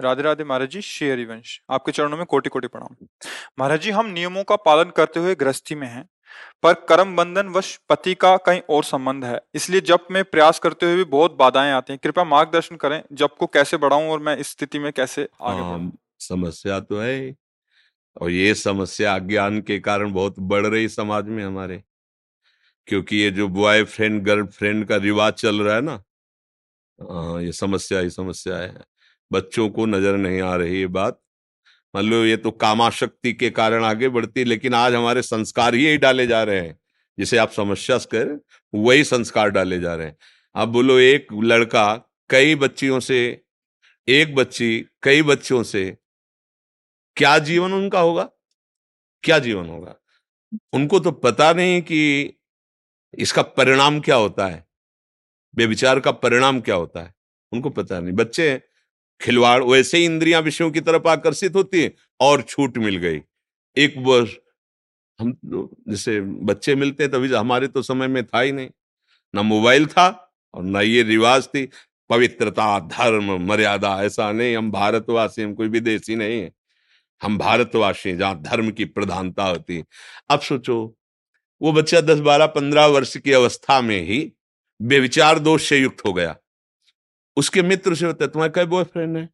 राधे राधे महाराज जी श्री हरिवंश आपके चरणों में कोटि कोटि प्रणाम। महाराज जी हम नियमों का पालन करते हुए गृहस्थी में हैं पर कर्म बंधन वश पति का कहीं और संबंध है। इसलिए जब में प्रयास करते हुए भी बहुत बाधाएँ आती हैं। कृपया मार्गदर्शन करें जब को कैसे बढ़ाऊं और मैं इस स्थिति में कैसे आगे हाँ, समस्या तो है और ये समस्या अज्ञान के कारण बहुत बढ़ रही समाज में हमारे। क्योंकि ये जो बॉयफ्रेंड गर्लफ्रेंड का रिवाज चल रहा है ना हाँ ये समस्या ही समस्या है। बच्चों को नज़र नहीं आ रही ये बात। मान लो ये तो कामाशक्ति के कारण आगे बढ़ती, लेकिन आज हमारे संस्कार ही यही डाले जा रहे हैं, जिसे आप समस्या कर वही संस्कार डाले जा रहे हैं। अब बोलो एक लड़का कई बच्चियों से, एक बच्ची कई बच्चों से, क्या जीवन उनका होगा? क्या जीवन होगा? उनको तो पता नहीं कि इसका परिणाम क्या होता है बेविचार का परिणाम क्या होता है, उनको पता नहीं। बच्चे खिलवाड़, वैसे ही इंद्रियाँ विषयों की तरफ़ आकर्षित होती है और छूट मिल गई। एक वर्ष हम जैसे बच्चे मिलते तभी हमारे तो समय में था ही नहीं। ना मोबाइल था और ना ये रिवाज थी, पवित्रता, धर्म, मर्यादा, ऐसा नहीं, हम भारतवासी, हम कोई विदेशी नहीं है। हम भारतवासी जहाँ धर्म की प्रधानता होती है। अब सोचो, वो बच्चा दस बारह पंद्रह वर्ष की अवस्था में ही बेविचार दोष से युक्त हो गया। उसके मित्र से होता है तुम्हारा क्या बॉयफ्रेंड है?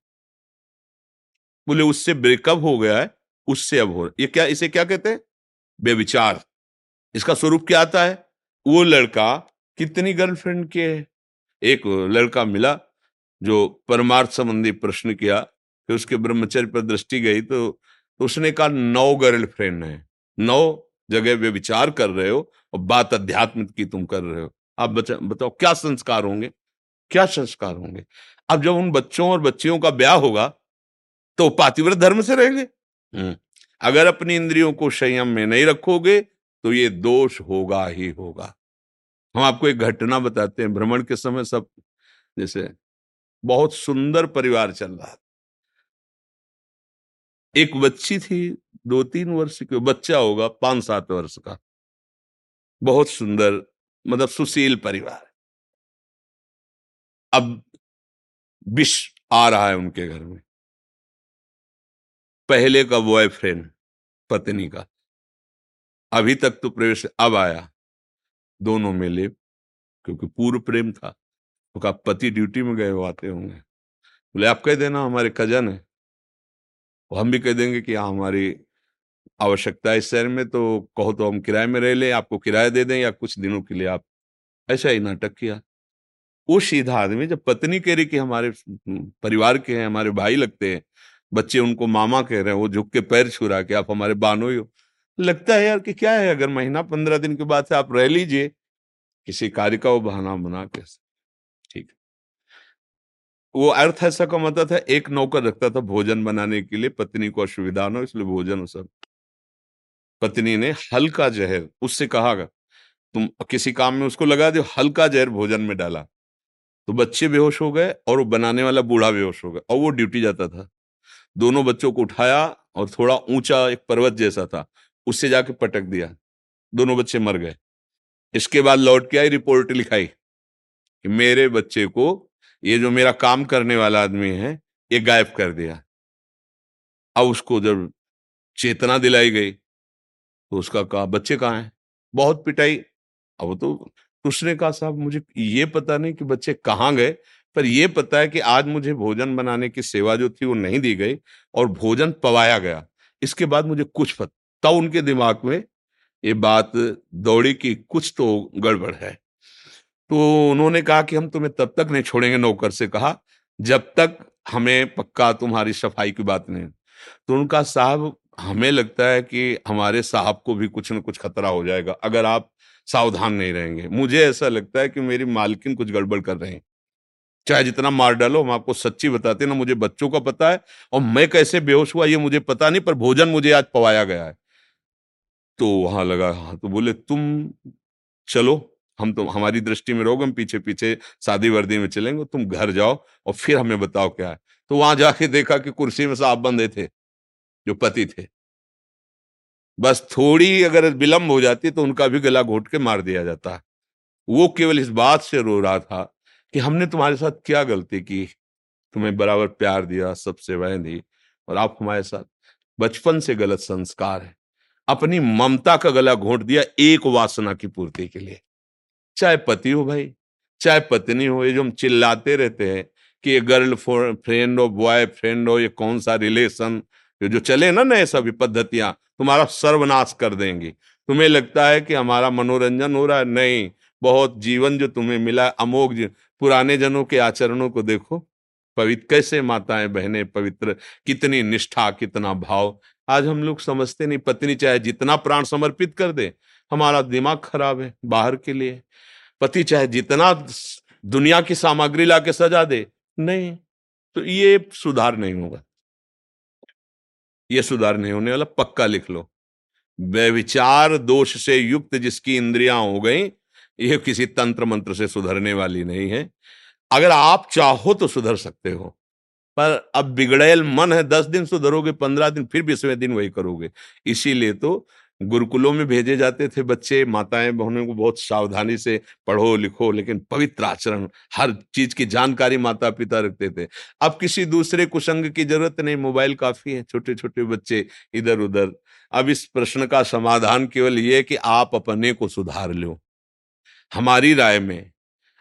बोले उससे ब्रेकअप हो गया है? उससे अब हो ये क्या इसे क्या कहते हैं? बेविचार इसका स्वरूप क्या आता है? वो लड़का कितनी गर्लफ्रेंड के है? एक लड़का मिला जो परमार्थ संबंधी प्रश्न किया फिर उसके ब्रह्मचर्य पर दृष्टि गई तो, तो उसने कहा नौ गर्लफ्रेंड है। नौ जगह वे विचार कर रहे हो और बात अध्यात्म की तुम कर रहे हो। आप बताओ क्या संस्कार होंगे? क्या संस्कार होंगे? अब जब उन बच्चों और बच्चियों का ब्याह होगा तो पातिव्रत धर्म से रहेंगे? हम्म। अगर अपनी इंद्रियों को संयम में नहीं रखोगे तो ये दोष होगा ही होगा। हम आपको एक घटना बताते हैं, भ्रमण के समय सब, जैसे बहुत सुंदर परिवार चल रहा था। एक बच्ची थी दो तीन वर्ष की, बच्चा होगा पाँच सात वर्ष का। बहुत सुंदर मतलब सुशील परिवार। अब विष आ रहा है उनके घर में। पहले का बॉयफ्रेंड पत्नी का। अभी तक तो प्रवेश अब आया। दोनों में ले क्योंकि पूर्व प्रेम था। तो पति ड्यूटी में गए आते होंगे। बोले, आप कह देना, हमारे कज़न है। वो हम भी कह देंगे कि हाँ हमारी आवश्यकता है इस शहर में तो कहो तो हम किराए में रह लें, आपको किराया दे दें या कुछ दिनों के लिए आप ऐसा ही नाटक किया। वो सीधा आदमी जब पत्नी कह रही कि हमारे परिवार के हैं, हमारे भाई लगते हैं, बच्चे उनको मामा कह रहे हैं, वो झुक के पैर छुरा के, आप हमारे बानो ही लगता है यार कि क्या है, अगर महीना पंद्रह दिन के बाद से आप रह लीजिए, किसी कार्य का वो बहाना बना के ठीक। वो अर्थ ऐसा का मतलब था, एक नौकर रखता था भोजन बनाने के लिए, पत्नी को असुविधा न हो, इसलिए भोजन हो सब। पत्नी ने हल्का जहर, उससे कहा तुम किसी काम में उसको लगा दो, हल्का जहर भोजन में डाला। तो बच्चे बेहोश हो गए और वो बनाने वाला बूढ़ा बेहोश हो गया और वो ड्यूटी जाता था। दोनों बच्चों को उठाया और थोड़ा ऊँचा एक पर्वत जैसा था, उससे जाके पटक दिया। दोनों बच्चे मर गए। इसके बाद लौट के आई, रिपोर्ट लिखाई कि मेरे बच्चे को ये जो मेरा काम करने वाला आदमी है, ये गायब कर दिया। अब उसको जब चेतना दिलाई गई तो उसका कहा, बच्चे कहाँ हैं? बहुत पिटाई। अब तो उसने कहा, साहब, मुझे ये पता नहीं कि बच्चे कहाँ गए, पर यह पता है कि आज मुझे भोजन बनाने की सेवा जो थी वो नहीं दी गई और भोजन पवाया गया। इसके बाद मुझे कुछ पता तब उनके दिमाग में ये बात दौड़ी कि कुछ तो गड़बड़ है। तो उन्होंने कहा कि हम तुम्हें तब तक नहीं छोड़ेंगे, नौकर से कहा, जब तक हमें पक्का तुम्हारी सफ़ाई की बात नहीं तो उनका साहब, हमें लगता है कि हमारे साहब को भी कुछ न कुछ खतरा हो जाएगा। अगर आप सावधान नहीं रहेंगे। मुझे ऐसा लगता है कि मेरी मालकिन कुछ गड़बड़ कर रहे हैं। चाहे जितना मार डालो, हम आपको सच्ची बताते ना, मुझे बच्चों का पता है और मैं कैसे बेहोश हुआ, ये मुझे पता नहीं, पर भोजन मुझे आज पवाया गया है। तो वहाँ लगा हाँ तो बोले, तुम चलो, हम तो हमारी दृष्टि में रहोगे, हम पीछे पीछे शादी वर्दी में चलेंगे, तुम घर जाओ और फिर हमें बताओ क्या है। तो वहाँ जाके देखा कि कुर्सी में साफ़ बंधे थे, जो पति थे। बस थोड़ी अगर विलंब हो जाती तो उनका भी गला घोट के मार दिया जाता। वो केवल इस बात से रो रहा था कि हमने तुम्हारे साथ क्या गलती की? तुम्हें बराबर प्यार दिया, सब सेवाएँ दी और आप हमारे साथ बचपन से गलत संस्कार है। अपनी ममता का गला घोट दिया एक वासना की पूर्ति के लिए। चाहे पति हो भाई, चाहे पत्नी हो, ये जो हम चिल्लाते रहते हैं कि ये गर्ल फ्रेंड हो बॉय फ्रेंड हो, ये कौन सा रिलेशन जो चले ना नए सभी पद्धतियाँ, तुम्हारा सर्वनाश कर देंगी। तुम्हें लगता है कि हमारा मनोरंजन हो रहा है? नहीं। बहुत जीवन जो तुम्हें मिला अमोघ पुराने जनों के आचरणों को देखो। पवित्र, कैसे माताएँ, बहनें पवित्र, कितनी निष्ठा, कितना भाव। आज हम लोग समझते नहीं, पत्नी चाहे जितना प्राण समर्पित कर दे, हमारा दिमाग खराब है बाहर के लिए। पति चाहे जितना दुनिया की सामग्री ला के सजा दे, नहीं तो ये सुधार नहीं होगा। ये सुधार नहीं होने वाला, पक्का लिख लो। व्यविचार दोष से युक्त जिसकी इंद्रियाँ हो गई, ये किसी तंत्र मंत्र से सुधरने वाली नहीं है। अगर आप चाहो तो सुधर सकते हो, पर अब बिगड़ेल मन है, दस दिन सुधरोगे, पंद्रह दिन, फिर बीसवें दिन वही करोगे। इसीलिए तो गुरुकुलों में भेजे जाते थे बच्चे, माताएँ बहनों को बहुत सावधानी से पढ़ो, लिखो, लेकिन पवित्र आचरण, हर चीज़ की जानकारी माता पिता रखते थे। अब किसी दूसरे कुसंग की ज़रूरत नहीं, मोबाइल काफ़ी है छोटे छोटे बच्चे इधर उधर अब इस प्रश्न का समाधान केवल ये कि आप अपने को सुधार लो। हमारी राय में,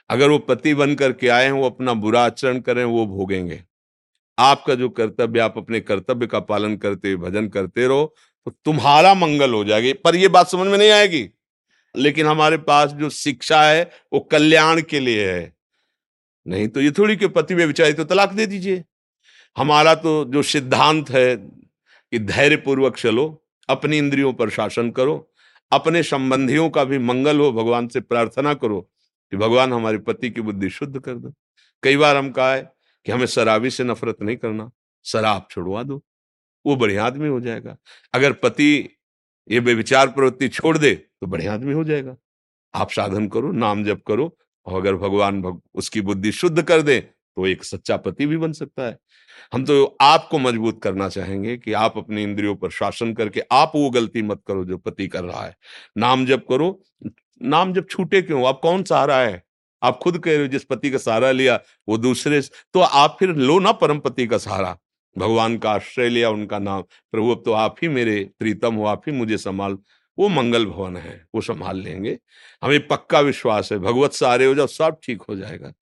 अगर वो पति बन करके आए हैं, वो अपना बुरा आचरण करें, वो भोगेंगे। आपका जो कर्तव्य, आप अपने कर्तव्य का पालन करते हुए, भजन करते रहो तो तुम्हारा मंगल हो जाएगी। पर यह बात समझ में नहीं आएगी। लेकिन हमारे पास जो शिक्षा है, वो कल्याण के लिए है। नहीं तो ये थोड़ी के पति में विचारी तो तलाक दे दीजिए। हमारा तो जो सिद्धांत है कि धैर्य पूर्वक चलो, अपनी इंद्रियों पर शासन करो, अपने संबंधियों का भी मंगल हो, भगवान से प्रार्थना करो कि भगवान हमारे पति की बुद्धि शुद्ध कर दो। कई बार हम कहा है कि हमें शराबी से नफरत नहीं करना, शराब छुड़वा दो। वो बढ़िया आदमी हो जाएगा। अगर पति ये बेविचार प्रवृत्ति छोड़ दे तो बढ़िया आदमी हो जाएगा। आप साधन करो नाम जप करो और अगर भगवान भग, उसकी बुद्धि शुद्ध कर दे तो एक सच्चा पति भी बन सकता है। हम तो आपको मज़बूत करना चाहेंगे कि आप अपने इंद्रियों पर शासन करके आप वो गलती मत करो जो पति कर रहा है। नाम जप करो। नाम जब छूटे क्यों? आप कौन सहारा है? आप खुद कह रहे हो जिस पति का सहारा लिया वो दूसरे तो आप फिर लो ना परम पति का सहारा। भगवान का आश्रय लिया, उनका नाम, प्रभु, अब तो आप ही मेरे प्रीतम हो, आप ही मुझे संभाल। वो मंगल भवन है, वो संभाल लेंगे। हमें पक्का विश्वास है, भगवत सहारे हो जाओ, सब ठीक हो जाएगा।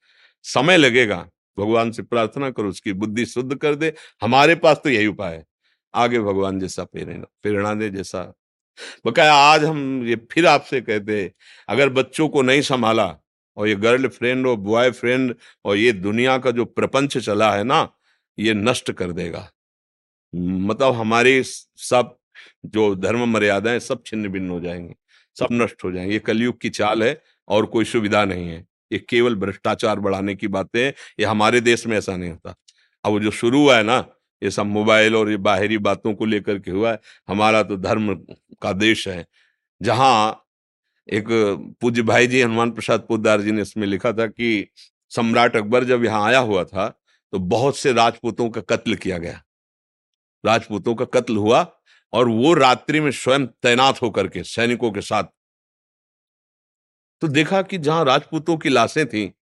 समय लगेगा, भगवान से प्रार्थना करो, उसकी बुद्धि शुद्ध कर दे। हमारे पास तो यही उपाय है। आगे भगवान जैसा प्रेरणा प्रेरणा दे जैसा। बकाया आज हम ये फिर आपसे कहते अगर बच्चों को नहीं संभाला, और ये गर्ल फ्रेंड और बॉय फ्रेंड, और ये दुनिया का जो प्रपंच चला है ना ये नष्ट कर देगा। मतलब हमारे सब जो धर्म मर्यादाएँ सब छिन्न भिन्न हो जाएँगी, सब नष्ट हो जाएँगे। ये कलयुग की चाल है और कोई सुविधा नहीं है। ये केवल भ्रष्टाचार बढ़ाने की बातें ये हमारे देश में ऐसा नहीं होता। अब जो शुरू हुआ है ना, ये सब मोबाइल और ये बाहरी बातों को लेकर के हुआ है, हमारा तो धर्म का देश है। जहाँ एक पूज्य भाई जी, हनुमान प्रसाद पोदार जी ने इसमें लिखा था कि सम्राट अकबर जब यहाँ आया हुआ था तो बहुत से राजपूतों का कत्ल किया गया। राजपूतों का कत्ल हुआ और वो रात्रि में स्वयं तैनात होकर के, सैनिकों के साथ। तो देखा कि जहाँ राजपूतों की लाशें थी,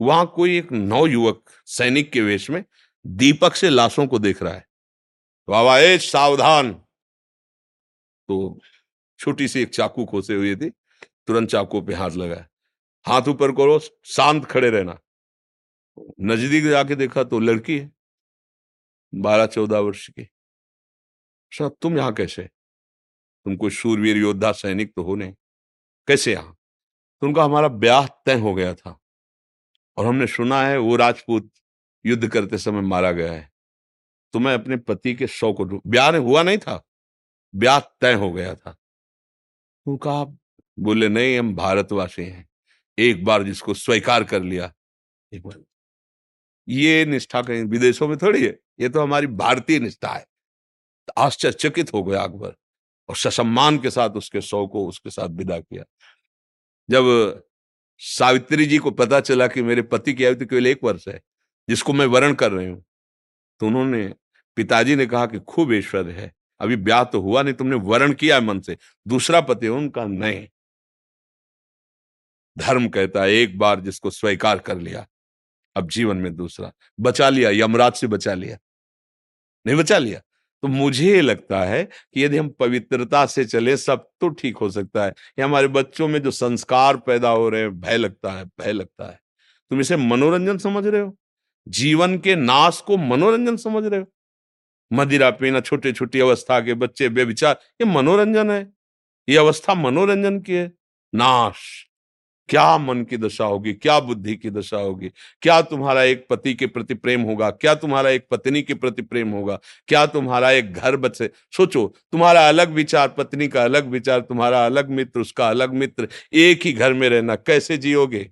वहाँ कोई एक नौ युवक सैनिक के वेश में दीपक से लाशों को देख रहा है। बाबा आवाज़ सावधान! तो छोटी सी एक चाकू खोसे हुई थी, तुरंत चाकू पे हाथ लगाया। हाथ ऊपर करो, शांत खड़े रहना। नज़दीक जाके देखा तो लड़की है, बारह चौदह वर्ष की। सर तुम यहाँ कैसे? तुम कोई शूरवीर, योद्धा, सैनिक तो हो नहीं। कैसे यहाँ? तो उनका हमारा ब्याह तय हो गया था और हमने सुना है वो राजपूत युद्ध करते समय मारा गया है। तो मैं अपने पति के शव को ब्याह हुआ नहीं था। ब्याह तय हो गया था। उनका बोले, नहीं, हम भारतवासी हैं। एक बार जिसको स्वीकार कर लिया, एक बार ये निष्ठा कहीं विदेशों में थोड़ी है, ये तो हमारी भारतीय निष्ठा है। आश्चर्यचकित हो गया अकबर और ससम्मान के साथ उसके सौ को उसके साथ विदा किया। जब सावित्री जी को पता चला कि मेरे पति की आयु तो केवल एक वर्ष है, जिसको मैं वर्ण कर रही हूँ तो उन्होंने, पिताजी ने कहा कि खूब ईश्वर है, अभी ब्याह तो हुआ नहीं, तुमने वर्ण किया मन से, दूसरा पति उनका नहीं। धर्म कहता है, एक बार जिसको स्वीकार कर लिया अब जीवन में दूसरा। बचा लिया, यमराज से बचा लिया। नहीं बचा लिया? तो मुझे लगता है कि यदि हम पवित्रता से चले, सब तो ठीक हो सकता है। या हमारे बच्चों में जो संस्कार पैदा हो रहे हैं, भय लगता है, भय लगता है। तुम इसे मनोरंजन समझ रहे हो? जीवन के नाश को मनोरंजन समझ रहे हो? मदिरा पीना छोटे छोटी अवस्था के बच्चे बेविचार ये मनोरंजन है। ये अवस्था मनोरंजन की है। नाश। क्या मन की दशा होगी? क्या बुद्धि की दशा होगी? क्या तुम्हारा एक पति के प्रति प्रेम होगा? क्या तुम्हारा एक पत्नी के प्रति प्रेम होगा? क्या तुम्हारा एक घर बचे? सोचो, तुम्हारा अलग विचार, पत्नी का अलग विचार, तुम्हारा अलग मित्र, उसका अलग मित्र, एक ही घर में रहना, कैसे जियोगे?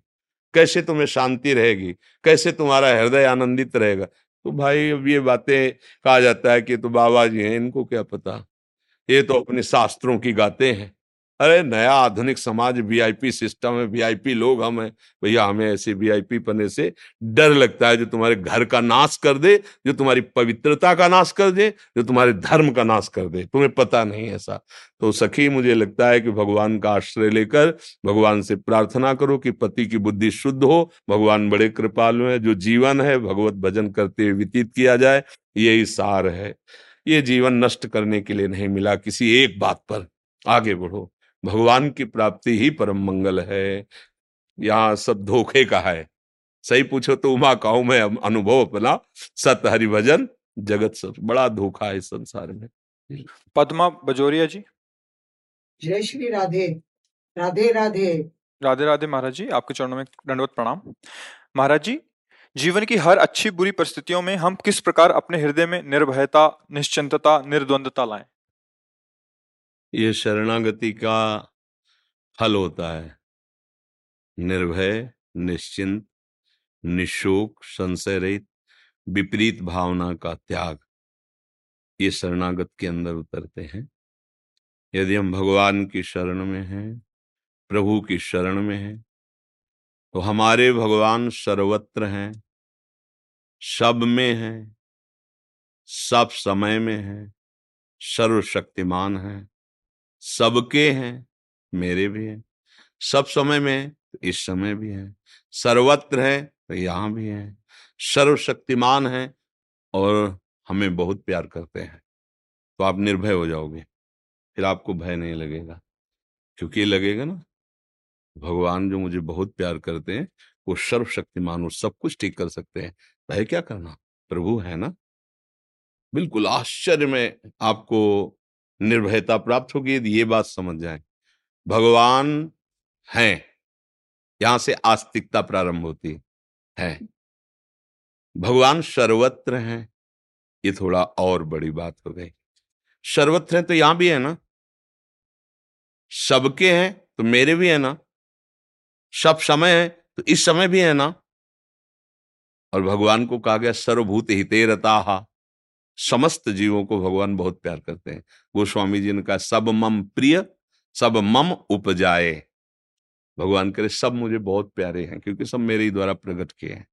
कैसे तुम्हें शांति रहेगी? कैसे तुम्हारा हृदय आनंदित रहेगा? तो भाई, अब ये बातें कहा जाता है कि तो बाबा जी हैं, इनको क्या पता? ये तो अपने शास्त्रों की गाते हैं। अरे, नया आधुनिक समाज वीआईपी सिस्टम है वीआईपी लोग हम हैं। भैया, हमें ऐसे वीआईपी पने से डर लगता है जो तुम्हारे घर का नाश कर दे, जो तुम्हारी पवित्रता का नाश कर दे, जो तुम्हारे धर्म का नाश कर दे। तुम्हें पता नहीं ऐसा। तो सखी, मुझे लगता है कि भगवान का आश्रय लेकर, भगवान से प्रार्थना करो कि पति की बुद्धि शुद्ध हो। भगवान बड़े कृपालु है, जो जीवन है, भगवत भजन करते हुए व्यतीत किया जाए, यही सार है। ये जीवन नष्ट करने के लिए नहीं मिला किसी एक बात पर। आगे बढ़ो। भगवान की प्राप्ति ही परम मंगल है। यहाँ सब धोखे का है। सही पूछो तो उमा कहूँ मैं अनुभव अपना। सत हरि भजन जगत सब। बड़ा धोखा है संसार में। पद्मा बजोरिया जी। जय श्री राधे। राधे राधे। राधे राधे महाराज जी आपके चरणों में दंडवत प्रणाम। महाराज जी जीवन की हर अच्छी बुरी परिस्थितियों में हम किस प्रकार अपने हृदय में निर्भयता निश्चिंतता निर्द्वंदता लाएँ? ये शरणागति का फल होता है। निर्भय, निश्चिंत, निशोक संशय रहित विपरीत भावना का त्याग। ये शरणागत के अंदर उतरते हैं। यदि हम भगवान की शरण में हैं, प्रभु की शरण में हैं तो हमारे भगवान सर्वत्र हैं, सब में हैं, सब समय में हैं, सर्वशक्तिमान हैं। सबके हैं, मेरे भी हैं। सब समय में तो इस समय भी है। सर्वत्र है तो यहाँ भी है। सर्वशक्तिमान है और हमें बहुत प्यार करते हैं। तो आप निर्भय हो जाओगे। फिर आपको भय नहीं लगेगा। क्योंकि लगेगा ना, भगवान जो मुझे बहुत प्यार करते हैं, वो सर्वशक्तिमान, वो सब कुछ ठीक कर सकते हैं। भय क्या करना? प्रभु है ना? बिल्कुल आश्चर्य में आपको निर्भयता प्राप्त होगी, यदि ये बात समझ जाए। भगवान है, यहाँ से आस्तिकता प्रारंभ होती है। भगवान सर्वत्र हैं, ये थोड़ा और बड़ी बात हो गई। सर्वत्र है तो यहाँ भी है ना? सबके हैं तो मेरे भी है ना? सब समय है तो इस समय भी है ना? और भगवान को कहा गया, सर्वभूत हितेरता। समस्त जीवों को भगवान बहुत प्यार करते हैं। गोस्वामी जी ने कहा, सब मम प्रिय, सब मम उपजाए। भगवान करे सब मुझे बहुत प्यारे हैं, क्योंकि सब मेरे ही द्वारा प्रकट किए हैं।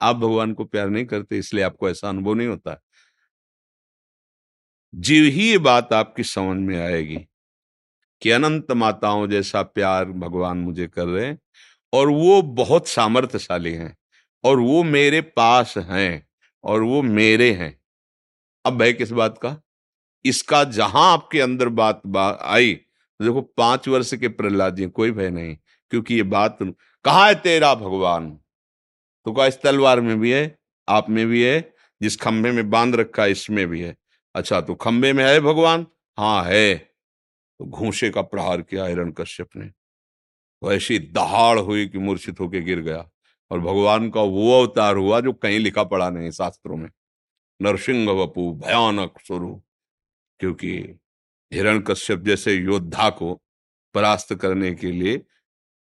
आप भगवान को प्यार नहीं करते, इसलिए आपको ऐसा अनुभव नहीं होता। जीव ही ये बात आपकी समझ में आएगी कि अनंत माताओं जैसा प्यार भगवान मुझे कर रहे हैं, और वो बहुत सामर्थ्यशाली हैं, और वो मेरे पास हैं, और वो मेरे हैं। अब भय किस बात का? इसका जहाँ आपके अंदर बात, बात आई देखो पाँच वर्ष के प्रहलाद जी कोई भय नहीं क्योंकि ये बात कहा है तेरा भगवान? तो कहा इस तलवार में भी है आप में भी है जिस खंभे में बाँध रखा है इसमें भी है। अच्छा तो खंभे में है भगवान? हाँ है। तो घूसे का प्रहार किया हिरण कश्यप ने। तो ऐसी दहाड़ हुई कि मूर्छित होकर गिर गया। और भगवान का वो अवतार हुआ जो कहीं लिखा पड़ा नहीं शास्त्रों में। नरसिंह वपु भयानक स्वरूप, क्योंकि हिरण कश्यप जैसे योद्धा को परास्त करने के लिए,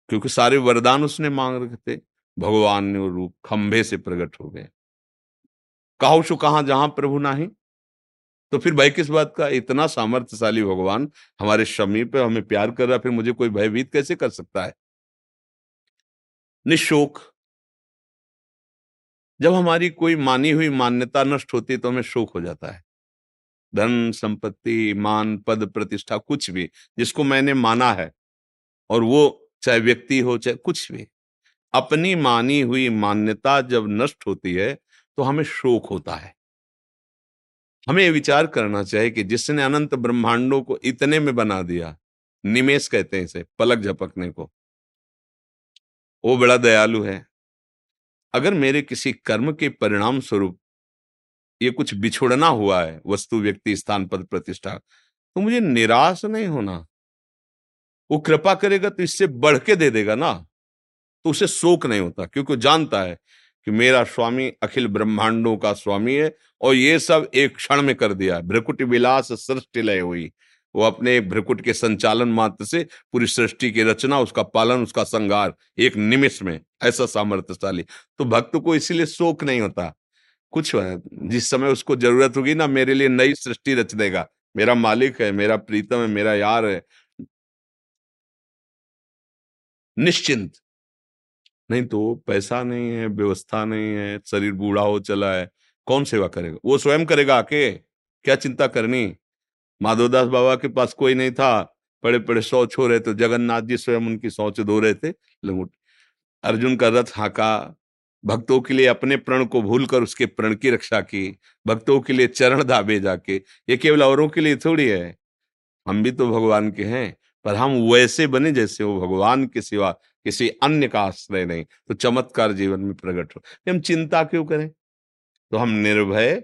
क्योंकि सारे वरदान उसने मांग रखे थे, भगवान ने रूप खंभे से प्रकट हो गए। कहो शु कहा जहाँ प्रभु नाही? तो फिर भय किस बात का? इतना सामर्थ्यशाली भगवान हमारे समीप हमें प्यार कर रहा फिर मुझे कोई भयभीत कैसे कर सकता है? निशोक जब हमारी कोई मानी हुई मान्यता नष्ट होती है तो हमें शोक हो जाता है। धन, संपत्ति, मान, पद, प्रतिष्ठा, कुछ भी, जिसको मैंने माना है, और वो चाहे व्यक्ति हो, चाहे कुछ भी, अपनी मानी हुई मान्यता जब नष्ट होती है तो हमें शोक होता है। हमें विचार करना चाहिए कि जिसने अनंत ब्रह्मांडों को इतने में बना दिया, निमेश कहते हैं इसे, पलक झपकने को, वो बड़ा दयालु है। अगर मेरे किसी कर्म के परिणाम स्वरूप ये कुछ बिछुड़ना हुआ है, वस्तु, व्यक्ति, स्थान पद प्रतिष्ठा तो मुझे निराश नहीं होना। वो कृपा करेगा तो इससे बढ़ के दे देगा ना तो उसे शोक नहीं होता, क्योंकि वो जानता है कि मेरा स्वामी अखिल ब्रह्मांडों का स्वामी है और ये सब एक क्षण में कर दिया भ्रकुट विलास सृष्टि लय हुई। वो अपने भ्रकुट के संचालन मात्र से पूरी सृष्टि की रचना, उसका पालन, उसका संगार, एक निमिष में ऐसा सामर्थ्यशाली। तो भक्त को इसीलिए शोक नहीं होता। कुछ, जिस समय उसको ज़रूरत होगी ना, मेरे लिए नई सृष्टि रच देगा मेरा मालिक है, मेरा प्रीतम है, मेरा यार है। निश्चिंत। नहीं तो पैसा नहीं है, व्यवस्था नहीं है, शरीर बूढ़ा हो चला है, कौन सेवा करेगा? वो स्वयं करेगा आके? क्या चिंता करनी? माधवदास बाबा के पास कोई नहीं था। बड़े बड़े शौच हो रहे थे। जगन्नाथ जी स्वयं उनकी शौच धो रहे थे। लंगूट। अर्जुन का रथ हाका। भक्तों के लिए अपने प्रण को भूलकर उसके प्रण की रक्षा की। भक्तों के लिए चरण दाबे जाके। ये केवल औरों के लिए थोड़ी है। हम भी तो भगवान के हैं, पर हम वैसे बने जैसे वो भगवान के सिवा किसी अन्य का आश्रय नहीं। तो चमत्कार जीवन में प्रकट हो। हम चिंता क्यों करें? तो हम निर्भय,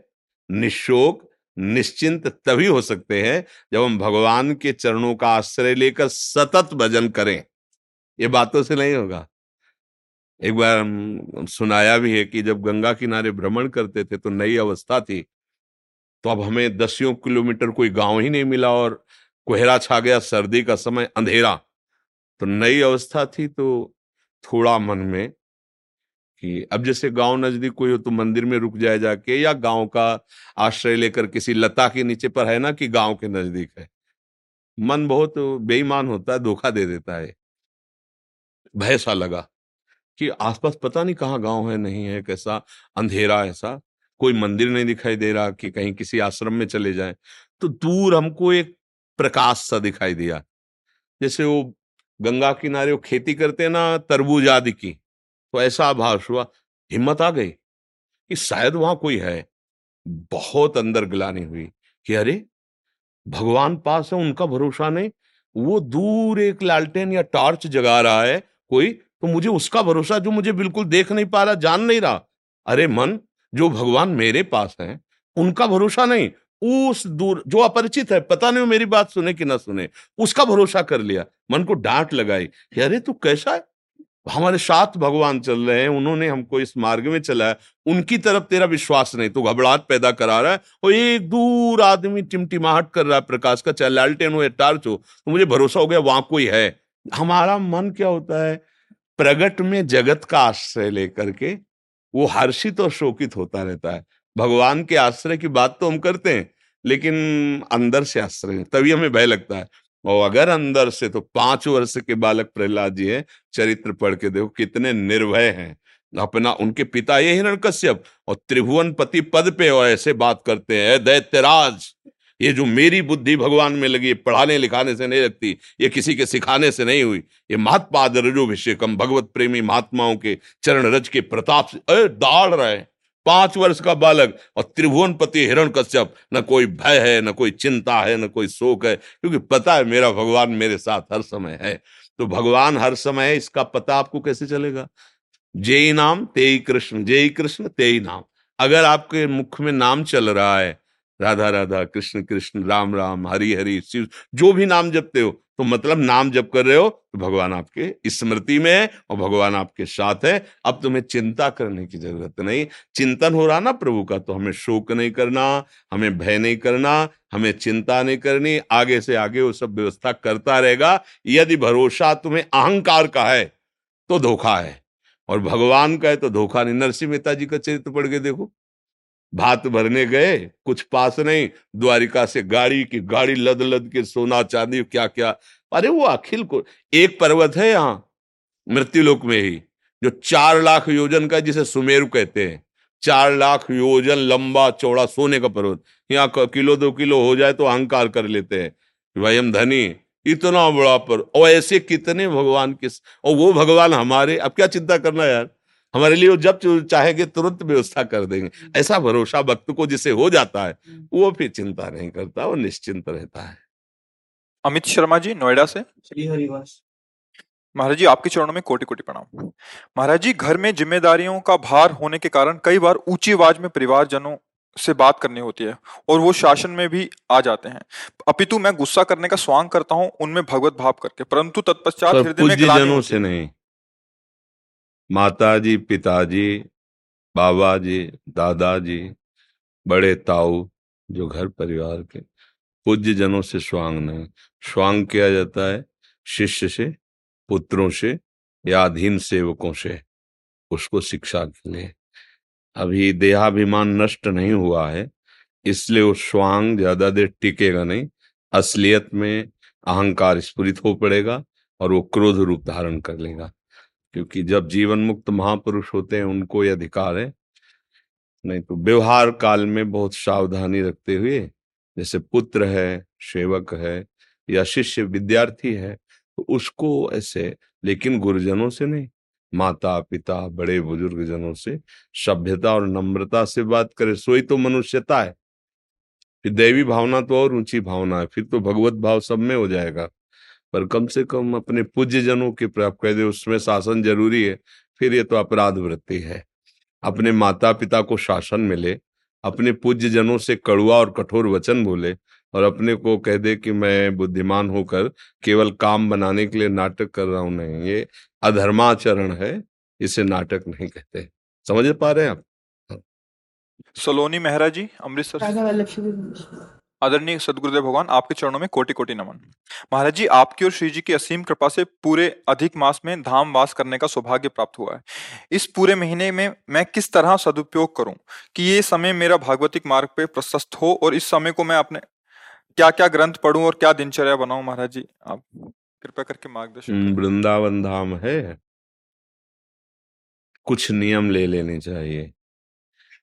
निशोक निश्चिंत तभी हो सकते हैं जब हम भगवान के चरणों का आश्रय लेकर सतत भजन करें। ये बातों से नहीं होगा। एक बार सुनाया भी है कि जब गंगा किनारे भ्रमण करते थे तो नई अवस्था थी। तो अब हमें दसियों किलोमीटर कोई गाँव ही नहीं मिला और कोहरा छा गया, सर्दी का समय, अंधेरा। तो नई अवस्था थी तो थोड़ा मन में कि अब जैसे गाँव नज़दीक कोई हो तो मंदिर में रुक जाए जाके या गाँव का आश्रय लेकर किसी लता के नीचे पर है ना कि गाँव के नज़दीक है। मन बहुत बेईमान होता है, धोखा दे देता है। भय सा लगा कि आसपास पता नहीं कहाँ गाँव है, नहीं है, कैसा अंधेरा ऐसा। कोई मंदिर नहीं दिखाई दे रहा कि कहीं किसी आश्रम में चले जाए। तो दूर हमको एक प्रकाश सा दिखाई दिया। जैसे वो गंगा किनारे वो खेती करते ना तरबूज आदि की। तो ऐसा आभास हुआ, हिम्मत आ गई कि शायद वहाँ कोई है। बहुत अंदर गिलानी हुई कि अरे, भगवान पास है, उनका भरोसा नहीं। वो दूर एक लालटेन या टॉर्च जगा रहा है कोई तो मुझे उसका भरोसा जो मुझे बिल्कुल देख नहीं पा रहा, जान नहीं रहा। अरे मन, जो भगवान मेरे पास है, उनका भरोसा नहीं। उस दूर, जो अपरिचित है, पता नहीं वो मेरी बात सुने कि ना सुने, उसका भरोसा कर लिया। मन को डांट लगाई अरे तू कैसा है? हमारे साथ भगवान चल रहे हैं, उन्होंने हमको इस मार्ग में चलाया उनकी तरफ़ तेरा विश्वास नहीं तो घबराहट पैदा करा रहा है और एक दूर आदमी टिमटिमाहट कर रहा है प्रकाश का, चाहे लालटेन हो या टार्च हो तो मुझे भरोसा हो गया वहाँ कोई है। हमारा मन क्या होता है? प्रगट में जगत का आश्रय लेकर के वो हर्षित और शोकित होता रहता है। भगवान के आश्रय की बात तो हम करते हैं, लेकिन अंदर से आश्रय तभी हमें भय लगता है। और अगर अंदर से तो पाँच वर्ष के बालक प्रहलाद जी है, चरित्र पढ़ के देखो कितने निर्भय हैं। अपना उनके पिता ये हिरण कश्यप और त्रिभुवन पति पद पे और ऐसे बात करते हैं, दैत्यराज, ये जो मेरी बुद्धि भगवान में लगी पढ़ाने लिखाने से नहीं लगती, ये किसी के सिखाने से नहीं हुई, ये महात्पाद रजोभिषेकम भगवत प्रेमी महात्माओं के चरण रज के प्रताप से दाड़ रहे पाँच वर्ष का बालक और त्रिभुवन पति हिरण कश्यप न कोई भय है, न कोई चिंता है, न कोई शोक है, क्योंकि पता है मेरा भगवान मेरे साथ हर समय है। तो भगवान हर समय है, इसका पता आपको कैसे चलेगा? जय नाम, तेई कृष्ण, जय कृष्ण, तेई नाम। अगर आपके मुख में नाम चल रहा है, राधा राधा, कृष्ण कृष्ण, राम राम, हरि हरि, शिव, जो भी नाम जपते हो तो मतलब नाम जप कर रहे हो तो भगवान आपके स्मृति में है और भगवान आपके साथ है। अब तुम्हें चिंता करने की ज़रूरत नहीं। चिंतन हो रहा ना प्रभु का तो हमें शोक नहीं करना, हमें भय नहीं करना, हमें चिंता नहीं करनी। आगे से आगे वो सब व्यवस्था करता रहेगा। यदि भरोसा तुम्हें अहंकार का है तो धोखा है। और भगवान का है तो धोखा नहीं। नरसिंह मेहता जी का चरित्र पढ़ के देखो। भात भरने गए, कुछ पास नहीं। द्वारिका से गाड़ी की गाड़ी लद लद के सोना, चांदी क्या क्या अरे वो अखिल को, एक पर्वत है यहाँ, मृत्युलोक में ही, जो चार लाख योजन का जिसे सुमेरु कहते हैं। चार लाख योजन, लंबा, चौड़ा, सोने का पर्वत। यहाँ किलो, दो किलो हो जाए तो अहंकार कर लेते हैं। भाई हम धनी, इतना बड़ा पर, और ऐसे कितने भगवान के और वो भगवान हमारे, अब क्या चिंता करना यार? हमारे लिए वो जब चाहेंगे तुरंत व्यवस्था कर देंगे। ऐसा भरोसा भक्त को जिसे हो जाता है। वो फिर चिंता नहीं करता वो निश्चिंत रहता है। अमित शर्मा जी नोएडा से? श्री हरिवास महाराज जी आपके चरणों में कोटि कोटि प्रणाम। महाराज जी घर में जिम्मेदारियों का भार होने के कारण कई बार ऊँची आवाज़ में परिवारजनों से बात करनी होती है और वो शासन में भी आ जाते हैं। अपितु मैं गुस्सा करने का स्वांग करता हूँ उनमें भगवत भाव करके परंतु तत्पश्चात हृदय में से नहीं। माताजी, पिताजी बाबा जी दादाजी, बड़े ताऊ, जो घर परिवार के पूज्य जनों से स्वांग नहीं स्वांग किया जाता है शिष्य से, पुत्रों से या अधीन सेवकों से। उसको शिक्षा के लिए। अभी देहाभिमान नष्ट नहीं हुआ है, इसलिए वो स्वांग ज़्यादा देर टिकेगा नहीं। असलियत में अहंकार स्फुरित हो पड़ेगा और वो क्रोध रूप धारण कर लेगा। क्योंकि जब जीवन मुक्त महापुरुष होते हैं, उनको ये अधिकार है। नहीं तो व्यवहार काल में बहुत सावधानी रखते हुए, जैसे पुत्र है, सेवक है, या शिष्य, विद्यार्थी है तो उसको ऐसे, लेकिन गुरुजनों से नहीं। माता पिता बड़े बुज़ुर्ग जनों से सभ्यता और नम्रता से बात करे, सोई तो मनुष्यता है। फिर दैवी भावना तो और ऊँची भावना है, फिर तो भगवत भाव सब में हो जाएगा। पर कम से कम अपने पूज्य जनों की प्राप्त कह दे उसमें शासन ज़रूरी है फिर ये तो अपराध वृत्ति है। अपने माता पिता को शासन मिले अपने पूज्य जनों से कड़ुआ और कठोर वचन बोले और अपने को कह दे कि मैं बुद्धिमान होकर केवल काम बनाने के लिए नाटक कर रहा हूँ नहीं ये अधर्माचरण है इसे नाटक नहीं कहते। समझ पा रहे हैं आप? सलोनी मेहरा जी अमृतसर आदरणीय सदगुरुदेव भगवान आपके चरणों में कोटि कोटि नमन। महाराज जी आपकी और श्री जी की असीम कृपा से पूरे अधिक मास में धाम वास करने का सौभाग्य प्राप्त हुआ है। इस पूरे महीने में मैं किस तरह सदुपयोग करूँ कि ये समय मेरा भागवतिक मार्ग पे प्रशस्त हो और इस समय को मैं अपने क्या क्या ग्रंथ पढ़ू और क्या दिनचर्या बनाऊ? महाराज जी आप कृपया करके मार्गदर्शन हम्म, वृंदावन धाम है। कुछ नियम ले लेने चाहिए।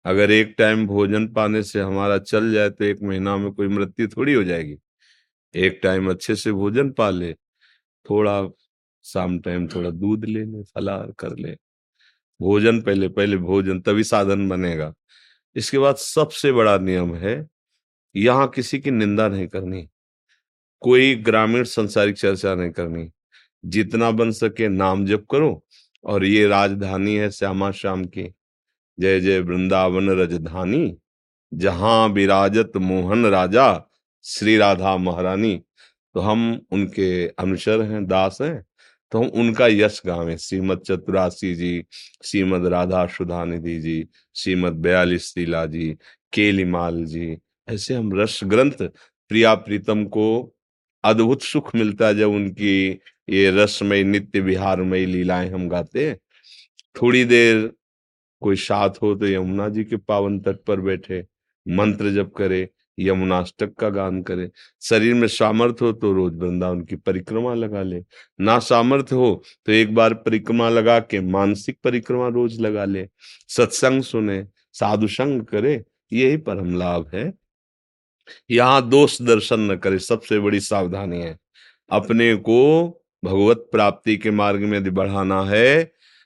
अगर एक टाइम भोजन पाने से हमारा चल जाए तो एक महीना में कोई मृत्यु थोड़ी हो जाएगी। एक टाइम अच्छे से भोजन पा ले, थोड़ा शाम टाइम थोड़ा दूध ले ले फलार कर ले। भोजन पहले पहले भोजन, तभी साधन बनेगा। इसके बाद सबसे बड़ा नियम है, यहाँ किसी की निंदा नहीं करनी। कोई ग्रामीण संसारिक चर्चा नहीं करनी। जितना बन सके नाम जप करो और ये राजधानी है श्यामा श्याम की। जय जय वृंदावन रजधानी, जहाँ विराजत मोहन राजा, श्री राधा महारानी। तो हम उनके अनुसर हैं, दास हैं तो हम उनका यश गावे। श्रीमद चतुरासी जी, श्रीमद राधा सुधा निधि जी, श्रीमद बयालीस लीला जी, केलिमाल जी, ऐसे हम रस ग्रंथ प्रिया प्रीतम को अद्भुत सुख मिलता है जब उनकी ये रसमय, नित्य विहारमय लीलाएँ हम गाते हैं। थोड़ी देर कोई साथ हो तो यमुना जी के पावन तट पर बैठे, मंत्र जप करे, यमुनाष्टक का गान करे। शरीर में सामर्थ्य हो तो रोज वृंदावन की परिक्रमा लगा ले। ना सामर्थ्य हो तो एक बार परिक्रमा लगा के, मानसिक परिक्रमा रोज लगा ले। सत्संग सुने, साधु संग करे, यही परम लाभ है। यहाँ दोष दर्शन न करे, सबसे बड़ी सावधानी है। अपने को भगवत प्राप्ति के मार्ग में यदि बढ़ाना है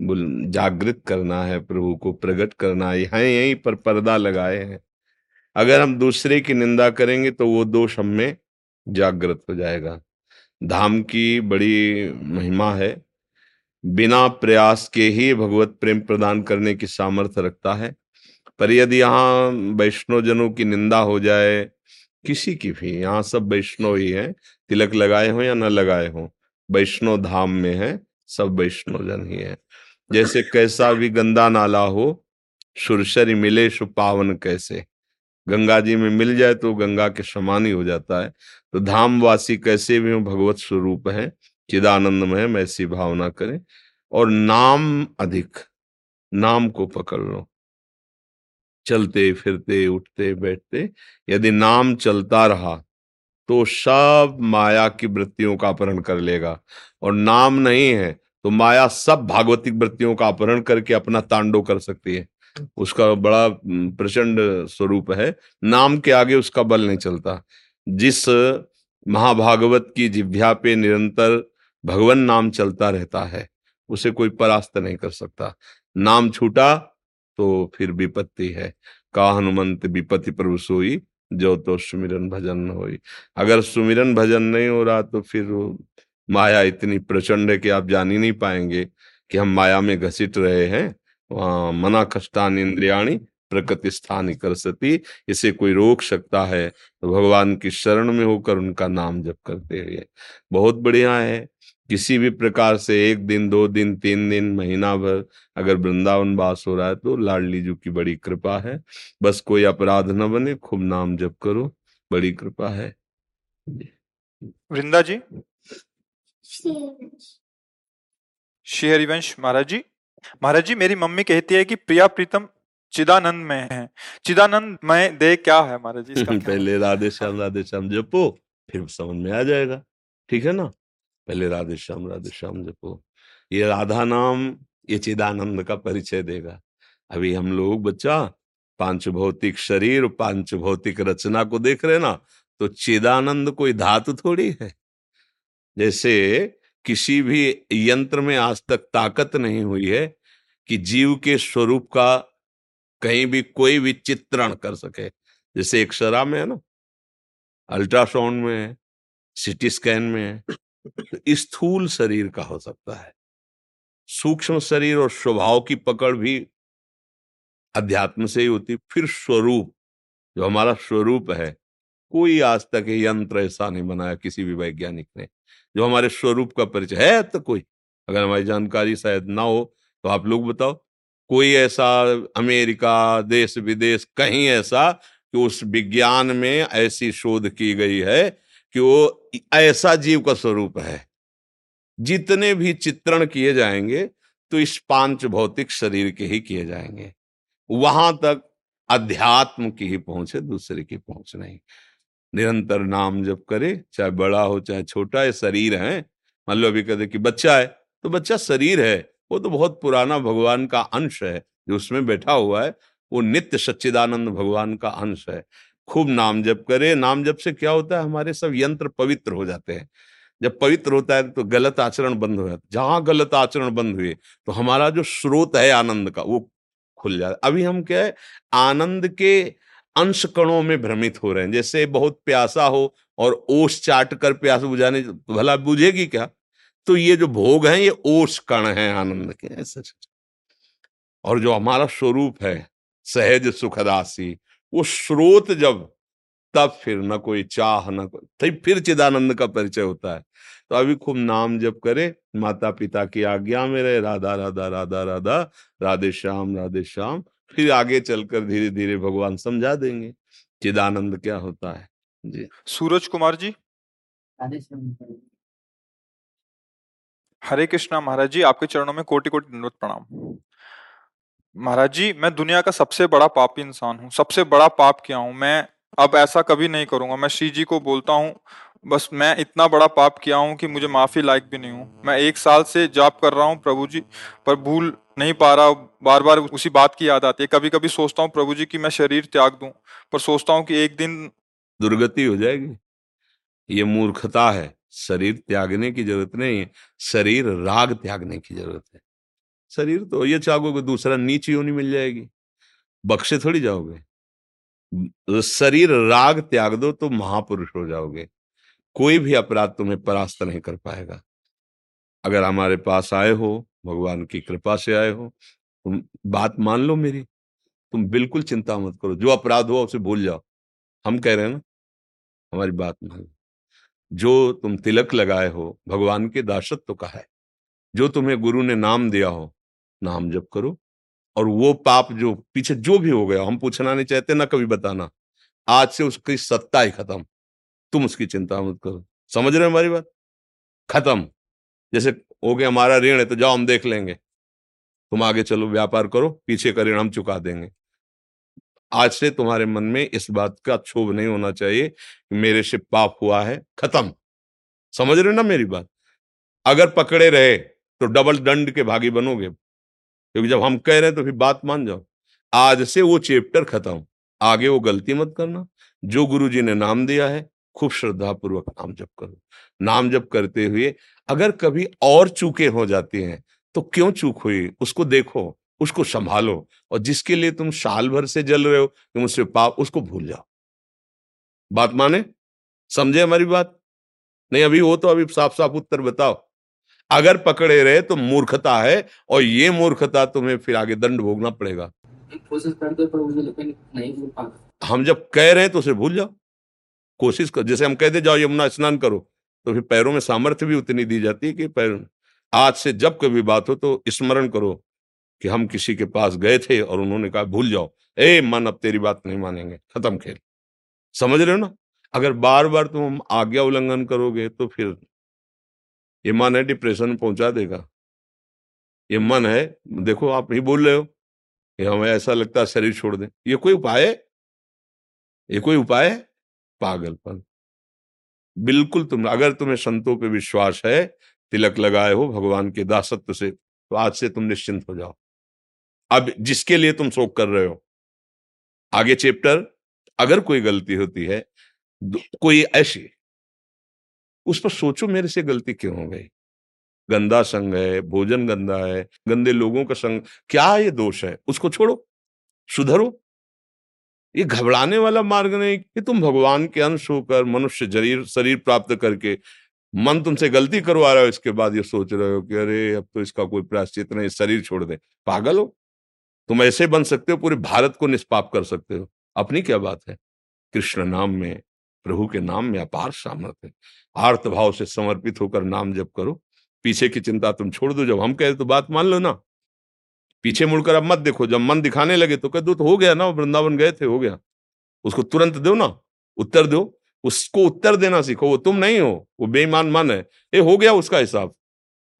जागृत करना है प्रभु को प्रकट करना है, यहाँ पर पर्दा लगाए हैं। अगर हम दूसरे की निंदा करेंगे तो वो दोष हम में जागृत हो जाएगा। धाम की बड़ी महिमा है। बिना प्रयास के ही भगवत प्रेम प्रदान करने की सामर्थ्य रखता है। पर यदि यहाँ वैष्णव जनों की निंदा हो जाए, किसी की भी, यहाँ सब वैष्णव ही है, तिलक लगाए हो या न लगाए हो, वैष्णव धाम में है, सब वैष्णव जन ही है। जैसे कैसा भी गंदा नाला हो, सुरसरी मिले सु पावन कैसे? गंगा जी में मिल जाए तो गंगा के समान ही हो जाता है। तो धामवासी कैसे भी हो, भगवत स्वरूप है चिदानंद में हम ऐसी भावना करें। और नाम अधिक, नाम को पकड़ लो। चलते, फिरते, उठते, बैठते, यदि नाम चलता रहा तो सब माया की वृत्तियों का अपहरण कर लेगा। और नाम नहीं है तो माया सब भागवतिक वृत्तियों का अपहरण करके अपना तांडव कर सकती है। उसका बड़ा प्रचंड स्वरूप है। नाम के आगे उसका बल नहीं चलता। जिस महाभागवत की जिभ्या पे निरंतर भगवान नाम चलता रहता है, उसे कोई परास्त नहीं कर सकता। नाम छूटा तो फिर विपत्ति है। का हनुमंत विपत्ति प्रभु सोई, जो तो सुमिरन भजन होई। अगर सुमिरन भजन नहीं हो रहा तो फिर माया इतनी प्रचंड है कि आप जान ही नहीं पाएँगे कि हम माया में घसीट रहे हैं। वहाँ मना कष्टान इंद्रियाणी प्रकृति स्थान कर सती इसे कोई रोक सकता है तो भगवान की शरण में होकर उनका नाम जप करते हुए। बहुत बढ़िया है। किसी भी प्रकार से एक दिन, दो दिन, तीन दिन, महीना भर अगर वृंदावन वास हो रहा है तो लाडली जी की बड़ी कृपा है। बस कोई अपराध न बने, खूब नाम जप करो। बड़ी कृपा है। वृंदा जी? श्री हरिवंश महाराज जी। महाराज जी मेरी मम्मी कहती है कि प्रिया प्रीतम चिदानंद में है। चिदानंद में दे क्या है महाराज जी इसका पहले राधे श्याम राधे श्याम जपो फिर समझ में आ जाएगा। ठीक है ना? पहले राधे श्याम राधे श्याम जपो। ये राधा नाम ये चिदानंद का परिचय देगा। अभी हम लोग बच्चा पाँच भौतिक शरीर पाँच भौतिक रचना को देख रहे ना तो चिदानंद कोई धातु थोड़ी है? जैसे किसी भी यंत्र में आज तक ताकत नहीं हुई है कि जीव के स्वरूप का कहीं भी कोई भी चित्रण कर सके। जैसे एक्सरा में है ना अल्ट्रासाउंड में है सिटी स्कैन में है तो स्थूल शरीर का हो सकता है। सूक्ष्म शरीर और स्वभाव की पकड़ भी अध्यात्म से ही होती फिर स्वरूप, जो हमारा स्वरूप है, कोई आज तक यंत्र ऐसा नहीं बनाया किसी भी वैज्ञानिक ने। जो हमारे स्वरूप का परिचय है तो कोई। अगर हमारी जानकारी शायद ना हो तो आप लोग बताओ। कोई ऐसा अमेरिका देश विदेश कहीं ऐसा कि उस विज्ञान में ऐसी शोध की गई है कि वो ऐसा जीव का स्वरूप है। जितने भी चित्रण किए जाएँगे तो इस पाँच भौतिक शरीर के ही किए जाएँगे। वहाँ तक अध्यात्म की ही पहुँच है, दूसरे की पहुँच नहीं। निरंतर नाम जप करे, चाहे बड़ा हो, चाहे छोटा है शरीर है। मान लो अभी कहते कि बच्चा है तो बच्चा शरीर है। वो तो बहुत पुराना भगवान का अंश है, जो उसमें बैठा हुआ है। वो नित्य सच्चिदानंद भगवान का अंश है। खूब नाम जप करे। नाम जप से क्या होता है? हमारे सब यंत्र पवित्र हो जाते हैं। जब पवित्र होता है तो गलत आचरण बंद हो जाता है। जहाँ गलत आचरण बंद हुए तो हमारा जो स्रोत है आनंद का, वो खुल जाता है। अभी हम क्या है? आनंद के अंश कणों में भ्रमित हो रहे हैं। जैसे बहुत प्यासा हो और ओस चाट कर प्यास बुझाने भला बुझेगी क्या? तो ये जो भोग हैं, ये ओस कण है आनंद के, ऐसे और जो हमारा स्वरूप है, सहज सुखदासी, वो स्रोत जब, तब फिर न कोई चाह, न कोई तो फिर चिदानंद का परिचय होता है। तो अभी खूब नाम जब करे माता पिता की आज्ञा में रहे, राधा राधा राधा राधा, राधे श्याम राधे श्याम। फिर आगे चलकर धीरे धीरे भगवान समझा देंगे चिदानंद क्या होता है। जी। सूरज कुमार जी? हरे कृष्णा महाराज जी आपके चरणों में कोटि कोटि दंडवत प्रणाम। महाराज जी मैं दुनिया का सबसे बड़ा पापी इंसान हूँ सबसे बड़ा पाप किया हूँ? मैं अब ऐसा कभी नहीं करूँगा मैं श्री जी को बोलता हूँ बस मैं इतना बड़ा पाप किया हूँ कि मुझे माफ़ी लायक भी नहीं हूँ। मैं एक साल से जाप कर रहा हूँ प्रभु जी पर भूल नहीं पा रहा बार बार उसी बात की याद आती है। कभी कभी सोचता हूँ, प्रभु जी की मैं शरीर त्याग दूँ, पर सोचता हूँ कि एक दिन दुर्गति हो जाएगी। ये मूर्खता है। शरीर त्यागने की ज़रूरत नहीं है। शरीर राग त्यागने की ज़रूरत है। शरीर तो ये चाहोगे दूसरा नीच योनि मिल जाएगी। बख्शे थोड़ी जाओगे। शरीर राग त्याग दो तो महापुरुष हो जाओगे। कोई भी अपराध तुम्हें परास्त नहीं कर पाएगा। अगर हमारे पास आए हो भगवान की कृपा से आए हो। तुम बात मान लो मेरी। तुम बिल्कुल चिंता मत करो। जो अपराध हुआ उसे भूल जाओ। हम कह रहे हैं ना, हमारी बात मान लो। जो तुम तिलक लगाए हो, भगवान के दासत्व का है। जो तुम्हें गुरु ने नाम दिया हो, नाम जप करो। और वो पाप जो पीछे जो भी हो गया, हम पूछना नहीं चाहते, ना कभी बताना। आज से उसकी सत्ता ही खत्म। तुम उसकी चिंता मत करो। समझ रहे हो हमारी बात? खत्म। जैसे हो गया हमारा ऋण है तो जाओ हम देख लेंगे। तुम आगे चलो, व्यापार करो, पीछे का ऋण हम चुका देंगे। आज से तुम्हारे मन में इस बात का क्षोभ नहीं होना चाहिए कि मेरे से पाप हुआ है, खत्म। समझ रहे ना मेरी बात? अगर पकड़े रहे तो डबल दंड के भागी बनोगे। क्योंकि जब हम कह रहे हैं तो फिर बात मान जाओ। आज से वो चैप्टर खत्म। आगे वो गलती मत करना। जो गुरु जी ने नाम दिया है खूब श्रद्धा पूर्वक नाम जप करो। नाम जप करते हुए अगर कभी और चूके हो जाती हैं तो क्यों चूक हुई? उसको देखो उसको संभालो और जिसके लिए तुम साल भर से जल रहे हो कि मुझसे पाप उसको भूल जाओ। बात माने? समझे हमारी बात? नहीं अभी वो तो अभी साफ़ साफ़ उत्तर बताओ। अगर पकड़े रहे तो मूर्खता है और ये मूर्खता तुम्हें फिर आगे दंड भोगना पड़ेगा। कोशिश करते पर मुझे लेकिन नहीं भूल पा हम जब कह रहे हैं तो उसे भूल जाओ। कोशिश कर, जैसे हम कहते जाओ यमुना स्नान करो। तो फिर पैरों में सामर्थ्य भी उतनी दी जाती है कि पैर, आज से जब कभी बात हो तो स्मरण करो कि हम किसी के पास गए थे और उन्होंने कहा, भूल जाओ। ए, मन, अब तेरी बात नहीं मानेंगे। खत्म खेल। समझ रहे हो ना? अगर बार बार तुम आज्ञा उल्लंघन करोगे तो फिर ये मन है, डिप्रेशन में पहुँचा देगा। ये मन है, देखो आप ही बोल रहे हो कि हमें ऐसा लगता है शरीर छोड़ दें। ये कोई उपाय है? ये कोई उपाय है? पागलपन। बिल्कुल तुम, अगर तुम्हें संतों पे विश्वास है, तिलक लगाए हो भगवान के दासत्व से तो आज से तुम निश्चिंत हो जाओ। अब जिसके लिए तुम शोक कर रहे हो। आगे चैप्टर, अगर कोई गलती होती है कोई ऐसी, उस पर सोचो मेरे से गलती क्यों हो गई? गंदा संग है, भोजन गंदा है, गंदे लोगों का संग, क्या ये दोष है? उसको छोड़ो, सुधरो। ये घबराने वाला मार्ग नहीं कि तुम भगवान के अंश होकर मनुष्य शरीर शरीर प्राप्त करके मन तुमसे गलती करवा रहा हो, इसके बाद ये सोच रहे हो कि अरे, अब तो इसका कोई प्राश्चित नहीं शरीर छोड़ दे। पागल हो? तुम ऐसे बन सकते हो, पूरे भारत को निष्पाप कर सकते हो। अपनी क्या बात है? कृष्ण नाम में, प्रभु के नाम में अपार सामर्थ्य आर्थ भाव से समर्पित होकर नाम जप करो। पीछे की चिंता तुम छोड़ दो, जब हम कहे तो बात मान लो ना। पीछे मुड़कर अब मत देखो, जब मन दिखाने लगे तो कह दो तो हो गया ना, वृंदावन गए थे, हो गया। उसको तुरंत दो ना, उत्तर दो, उसको उत्तर देना सीखो, वो तुम नहीं हो, वो बेईमान मन है। ये हो गया उसका हिसाब।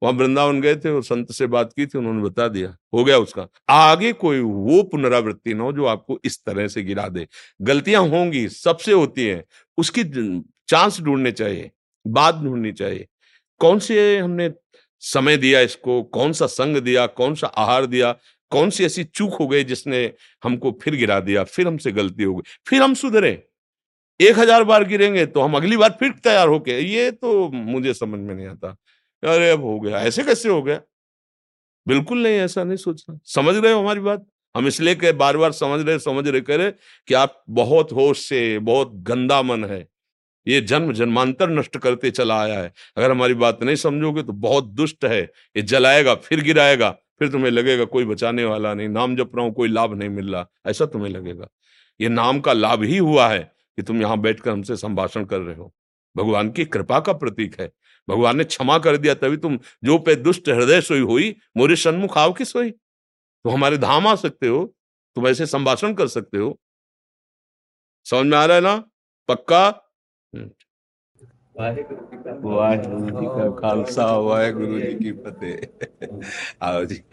वहाँ वृंदावन गए थे और संत से बात की थी, उन्होंने बता दिया, हो गया उसका। आगे कोई वो पुनरावृत्ति ना हो जो आपको इस तरह से गिरा दे। गलतियाँ होंगी, सबसे होती हैं, उसकी चांस ढूँढने चाहिए, बात ढूंढनी चाहिए। कौन से हमने समय दिया इसको, कौन सा संग दिया, कौन सा आहार दिया, कौन सी ऐसी चूक हो गई जिसने हमको फिर गिरा दिया, फिर हमसे गलती हो गई, फिर हम सुधरे। एक हज़ार बार गिरेंगे तो हम अगली बार फिर तैयार होके, ये तो मुझे समझ में नहीं आता। अरे अब हो गया, ऐसे कैसे हो गया? बिल्कुल नहीं, ऐसा नहीं सोचना। समझ रहे हो हमारी बात? हम इसलिए कह, बार बार समझ रहे समझ रहे, कह रहे कि आप बहुत होश से, बहुत गंदा मन है। ये जन्म जन्मांतर नष्ट करते चला आया है। अगर हमारी बात नहीं समझोगे तो बहुत दुष्ट है। ये जलाएगा, फिर गिराएगा, फिर तुम्हें लगेगा कोई बचाने वाला नहीं, नाम जप रहा हूँ, कोई लाभ नहीं मिल रहा, ऐसा तुम्हें लगेगा। ये नाम का लाभ ही हुआ है कि तुम यहाँ बैठकर हमसे संभाषण कर रहे हो। भगवान की कृपा का प्रतीक है। भगवान ने क्षमा कर दिया, तभी तुम जो पे दुष्ट हृदय सोई हुई, मोरे सन्मुख आओ की सोई। तुम हमारे धाम आ सकते हो, तुम ऐसे संभाषण कर सकते हो। समझ में आ रहा है ना? पक्का फतेह। आओ जी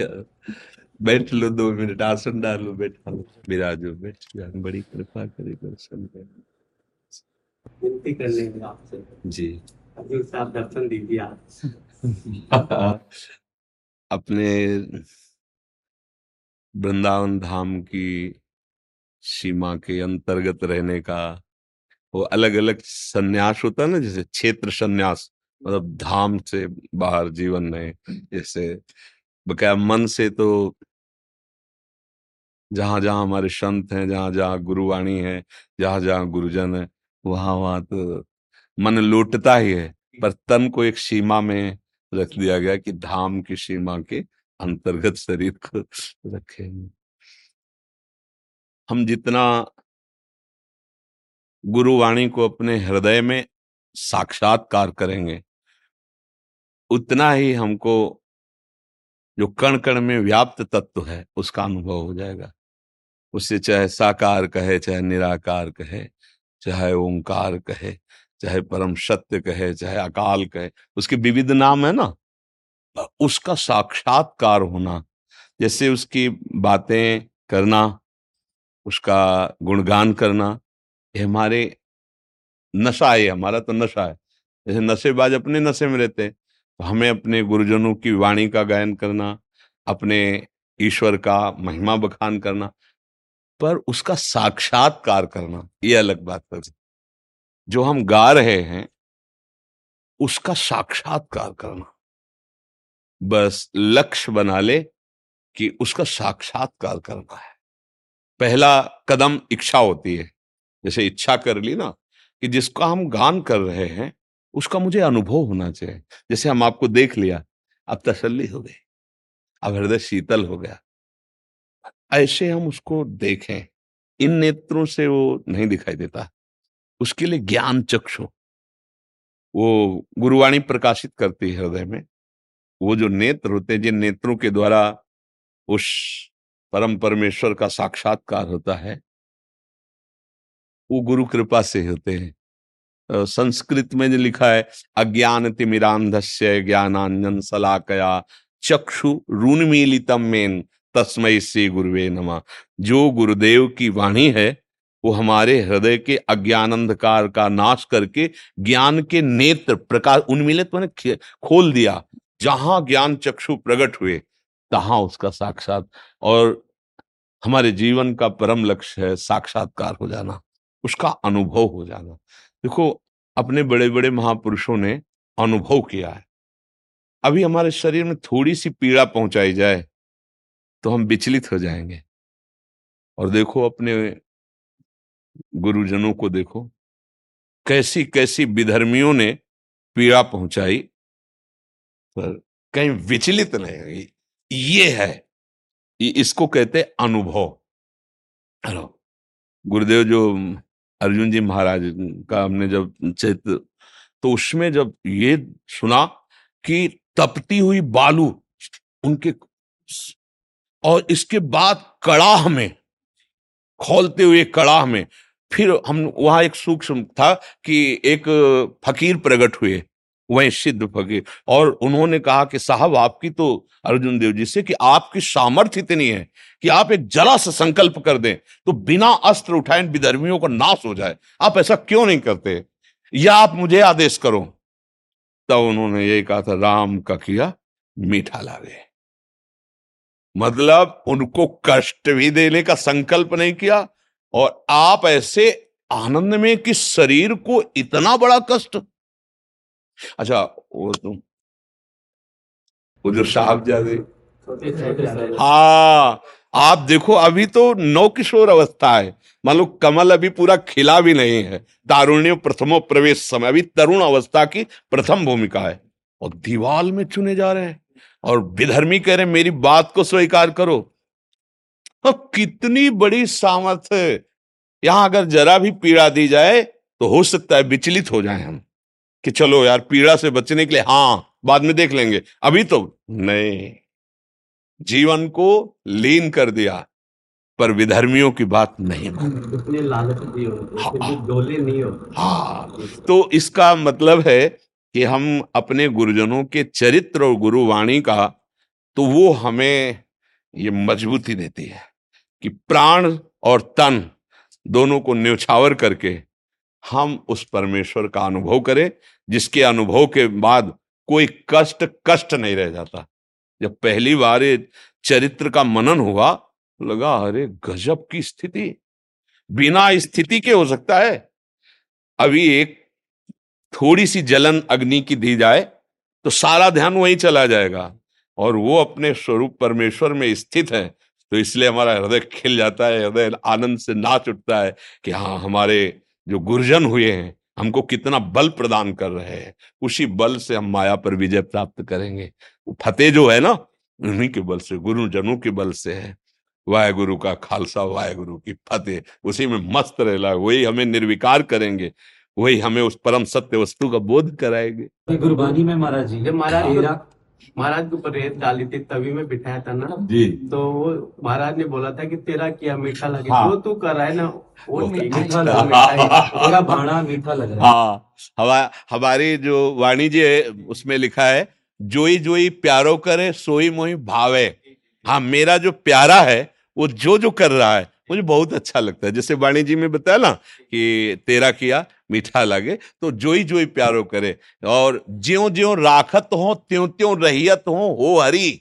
बैठ लो दो मिनट आसन डालो बैठा। लो बैठ बड़ी कृपा करे दर्शन विनती कर लेंगे आपसे। जी। हजूर साहब दर्शन दीजिए अपने वृंदावन धाम की सीमा के अंतर्गत रहने का वो अलग अलग संन्यास होता है ना, जैसे क्षेत्र संन्यास मतलब धाम से बाहर जीवन में, जैसे बकाया मन से तो जहाँ जहाँ हमारे संत हैं जहाँ जहाँ गुरुवाणी है जहाँ जहाँ गुरुजन है वहाँ वहाँ तो मन लौटता ही है। पर तन को एक सीमा में रख दिया गया कि धाम की सीमा के अंतर्गत शरीर को रखे। हम जितना गुरुवाणी को अपने हृदय में साक्षात्कार करेंगे। उतना ही हमको जो कण कण में व्याप्त तत्व है, उसका अनुभव हो जाएगा। उससे चाहे साकार कहे, चाहे निराकार कहे, चाहे ओंकार कहे, चाहे परम सत्य कहे, चाहे अकाल कहे, उसके विविध नाम है ना? उसका साक्षात्कार होना, जैसे उसकी बातें करना, उसका गुणगान करना ये हमारे नशा है, हमारा तो नशा है। जैसे नशेबाज अपने नशे में रहते हैं तो हमें अपने गुरुजनों की वाणी का गायन करना, अपने ईश्वर का महिमा बखान करना, पर उसका साक्षात्कार करना, ये अलग बात कर जो हम गा रहे हैं, उसका साक्षात्कार करना। बस लक्ष्य बना ले कि उसका साक्षात्कार करना है। पहला कदम इच्छा होती है। जैसे इच्छा कर ली ना कि जिसका हम गान कर रहे हैं, उसका मुझे अनुभव होना चाहिए। जैसे हम आपको देख लिया अब तसल्ली हो गई अब हृदय शीतल हो गया। ऐसे हम उसको देखें। इन नेत्रों से वो नहीं दिखाई देता। उसके लिए ज्ञान चक्षु। वो गुरुवाणी प्रकाशित करती है हृदय में। वो जो नेत्र होते हैं, जिन नेत्रों के द्वारा उस परम परमेश्वर का साक्षात्कार होता है वो गुरु कृपा से होते हैं। संस्कृत में जो लिखा है अज्ञान तिमिरांधस्य ज्ञानांजन सलाकया चक्षु ऋणमीलितम मेन तस्मय से गुरुवे नमा। जो गुरुदेव की वाणी है, वो हमारे हृदय के अज्ञान अंधकार का नाश करके ज्ञान के नेत्र प्रकाश, उन्मिलित मैंने खोल दिया। जहाँ ज्ञान चक्षु प्रकट हुए, तहां उसका साक्षात और हमारे जीवन का परम लक्ष्य है साक्षात्कार हो जाना। उसका अनुभव हो जाना। देखो, अपने बड़े बड़े महापुरुषों ने अनुभव किया है। अभी हमारे शरीर में थोड़ी सी पीड़ा पहुंचाई जाए तो हम विचलित हो जाएँगे। और देखो, अपने गुरुजनों को देखो कैसी कैसी विधर्मियों ने पीड़ा पहुंचाई, पर कहीं विचलित नहीं हुई। ये है इसको कहते अनुभव। हेलो, गुरुदेव जो अर्जुन जी महाराज का हमने जब चैत्र तो उसमें जब ये सुना कि तपती हुई बालू उनके और इसके बाद कड़ाह में, खोलते हुए कड़ाह में, फिर हम, वहाँ एक सूक्ष्म था कि एक फकीर प्रकट हुए। वही सिद्ध फकीर और उन्होंने कहा कि साहब, आपकी तो अर्जुन देव जी से कि आपकी सामर्थ्य इतनी है कि आप एक जरा सा संकल्प कर दें तो बिना अस्त्र उठाए विधर्मियों का नाश हो जाए। आप ऐसा क्यों नहीं करते? या आप मुझे आदेश करो? तब उन्होंने यही कहा था, राम का किया मीठा लागे मतलब उनको कष्ट भी देने का संकल्प नहीं किया, और आप ऐसे आनंद में कि शरीर को इतना बड़ा कष्ट अच्छा वो तुम वो जो साहबजादे हाँ आप देखो अभी तो नौ किशोर अवस्था है। मान लो कमल अभी पूरा खिला भी नहीं है। तारुण्य प्रथमो प्रवेश समय। अभी तरुण अवस्था की प्रथम भूमिका है। और दीवाल में चुने जा रहे हैं। और विधर्मी कह रहे मेरी बात को स्वीकार करो। तो कितनी बड़ी सामर्थ्य। यहाँ अगर जरा भी पीड़ा दी जाए तो हो सकता है विचलित हो जाए हम। कि चलो यार पीड़ा से बचने के लिए हाँ बाद में देख लेंगे। अभी तो नहीं। जीवन को लीन कर दिया पर विधर्मियों की बात नहीं मानी। लालच नहीं हो नहीं हाँ तो इसका मतलब है कि हम अपने गुरुजनों के चरित्र और गुरुवाणी का तो वो हमें ये मजबूती देती है कि प्राण और तन दोनों को न्यौछावर करके हम उस परमेश्वर का अनुभव करें, जिसके अनुभव के बाद कोई कष्ट कष्ट नहीं रह जाता। जब पहली बार चरित्र का मनन हुआ, लगा, अरे, गजब की स्थिति। बिना स्थिति के हो सकता है। अभी एक थोड़ी सी जलन अग्नि की दी जाए तो सारा ध्यान वहीं चला जाएगा। और वो अपने स्वरूप परमेश्वर में स्थित है तो इसलिए हमारा हृदय खिल जाता है, हृदय आनंद से नाच उठता है कि हाँ हमारे जो गुरजन हुए हैं हमको कितना बल प्रदान कर रहे हैं। उसी बल से हम माया पर विजय प्राप्त करेंगे। फतेह जो है ना उन्हीं के बल से गुरुजनों के बल से है। वाहे गुरु का खालसा वाहे गुरु की फतेह उसी में मस्त रहला वही हमें निर्विकार करेंगे वही हमें उस परम सत्य वस्तु का बोध कराएँगे। गुरबानी में महाराज जी महाराज महाराज के ऊपर रेत डाली थी तभी में बिठाया था ना। जी। तो वो महाराज ने बोला था कि तेरा क्या मीठा लगे? हाँ। जो तू कर रहा है ना वो मीठा लग रहा भाड़ा मीठा लग रहा है। हवा हमारी जो वाणिज्य है उसमें लिखा है जोई जोई प्यारो करे सोई मोई भावे। हाँ मेरा जो प्यारा है वो जो जो कर रहा है मुझे बहुत अच्छा लगता है। जैसे वाणी जी में बताया ना कि तेरा किया मीठा लगे तो जोई जोई प्यारो करे। और ज्यो ज्यो राखत हो, त्यों त्यों रहियत हो हो हरी।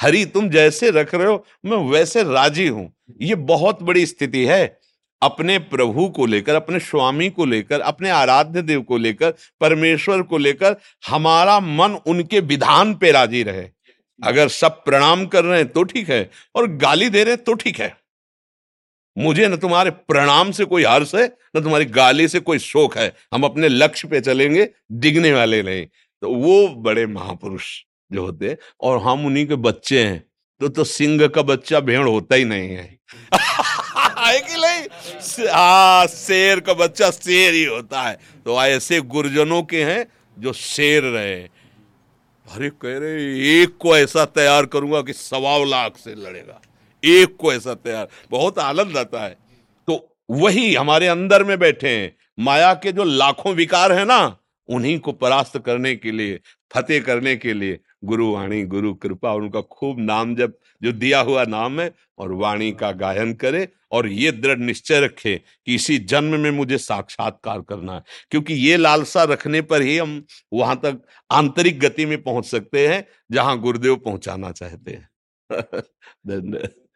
हरी तुम जैसे रख रहे हो, मैं वैसे राज़ी हूँ। ये बहुत बड़ी स्थिति है। अपने प्रभु को लेकर, अपने स्वामी को लेकर, अपने आराध्य देव को लेकर, परमेश्वर को लेकर, हमारा मन उनके विधान पे राज़ी रहे। अगर सब प्रणाम कर रहे हैं तो ठीक है, और गाली दे रहे हैं तो ठीक है। मुझे न तुम्हारे प्रणाम से कोई हर्ष है, न तुम्हारी गाली से कोई शोक है। हम अपने लक्ष्य पे चलेंगे, डिगने वाले नहीं। तो वो बड़े महापुरुष जो होते हैं, और हम उन्हीं के बच्चे हैं। तो तो सिंह का बच्चा भेड़ होता ही नहीं है। कि नहीं? हाँ शेर का बच्चा शेर ही होता है। तो ऐसे गुरजनों के हैं जो शेर रहे। अरे कह रहे, एक को ऐसा तैयार करूँगा कि सवा लाख से लड़ेगा। एक को ऐसा तैयार। बहुत आनंद आता है। तो वही हमारे अंदर में बैठे हैं। माया के जो लाखों विकार है ना, उन्हीं को परास्त करने के लिए, फतेह करने के लिए गुरु वाणी, गुरु कृपा उनका खूब नाम जब, जो दिया हुआ नाम है और वाणी का गायन करे और ये दृढ़ निश्चय रखे कि इसी जन्म में मुझे साक्षात्कार करना है। क्योंकि ये लालसा रखने पर ही हम वहाँ तक आंतरिक गति में पहुँच सकते हैं, जहाँ गुरुदेव पहुंचाना चाहते हैं।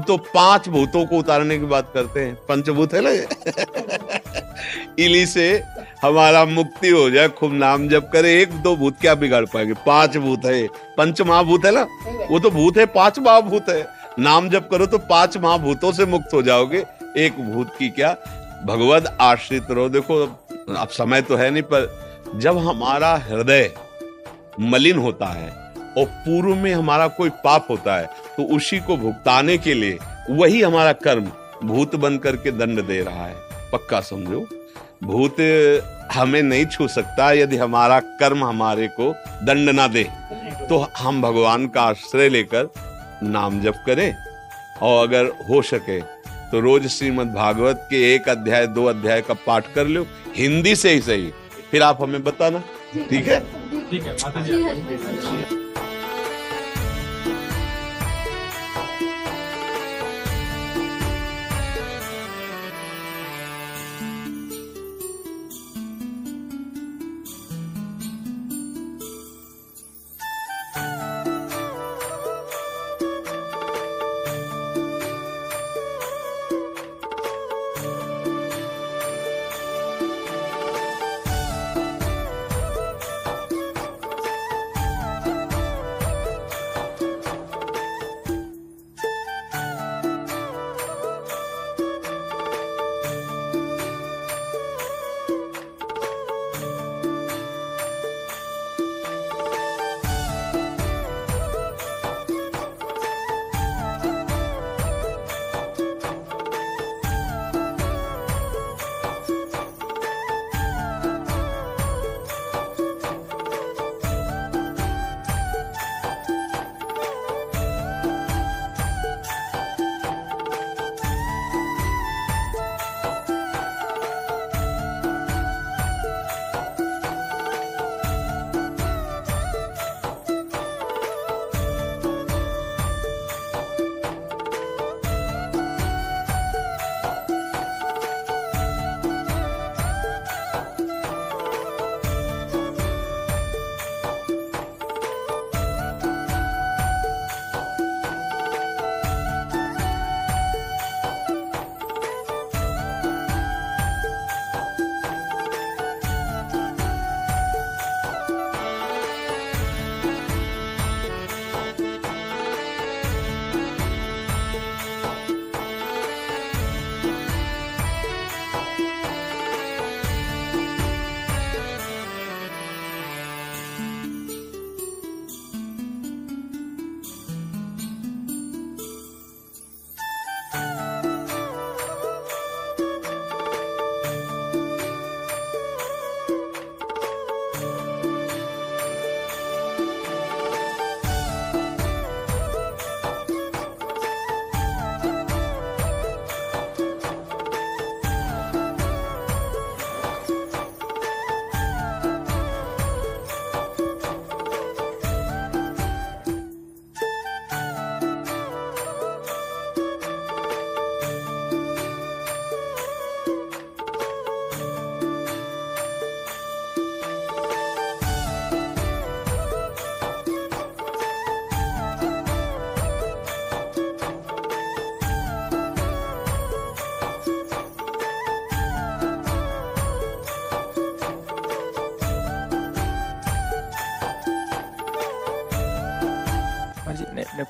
तो पाँच भूतों को उतारने की बात करते हैं। पंचभूत है ना इली से हमारा मुक्ति हो जाए, खूब नाम जब करे, एक दो भूत क्या बिगाड़ पाएँगे? पाँच भूत है पंच महाभूत है ना? वो तो भूत है, पाँच महाभूत है। नाम जब करो तो पाँच महाभूतों से मुक्त हो जाओगे। एक भूत की क्या? भगवत आश्रित रहो। देखो, अब समय तो है नहीं, पर जब हमारा हृदय मलिन होता है और पूर्व में हमारा कोई पाप होता है तो उसी को भुगताने के लिए वही हमारा कर्म भूत बन करके दंड दे रहा है। पक्का समझो? भूत हमें नहीं छू सकता यदि हमारा कर्म हमारे को दंड ना दे। तो हम भगवान का आश्रय लेकर नाम जप करें। और अगर हो सके तो रोज श्रीमद् भागवत के एक अध्याय, दो अध्याय का पाठ कर लो। हिंदी से ही सही। फिर आप हमें बताना। ठीक है? ठीक है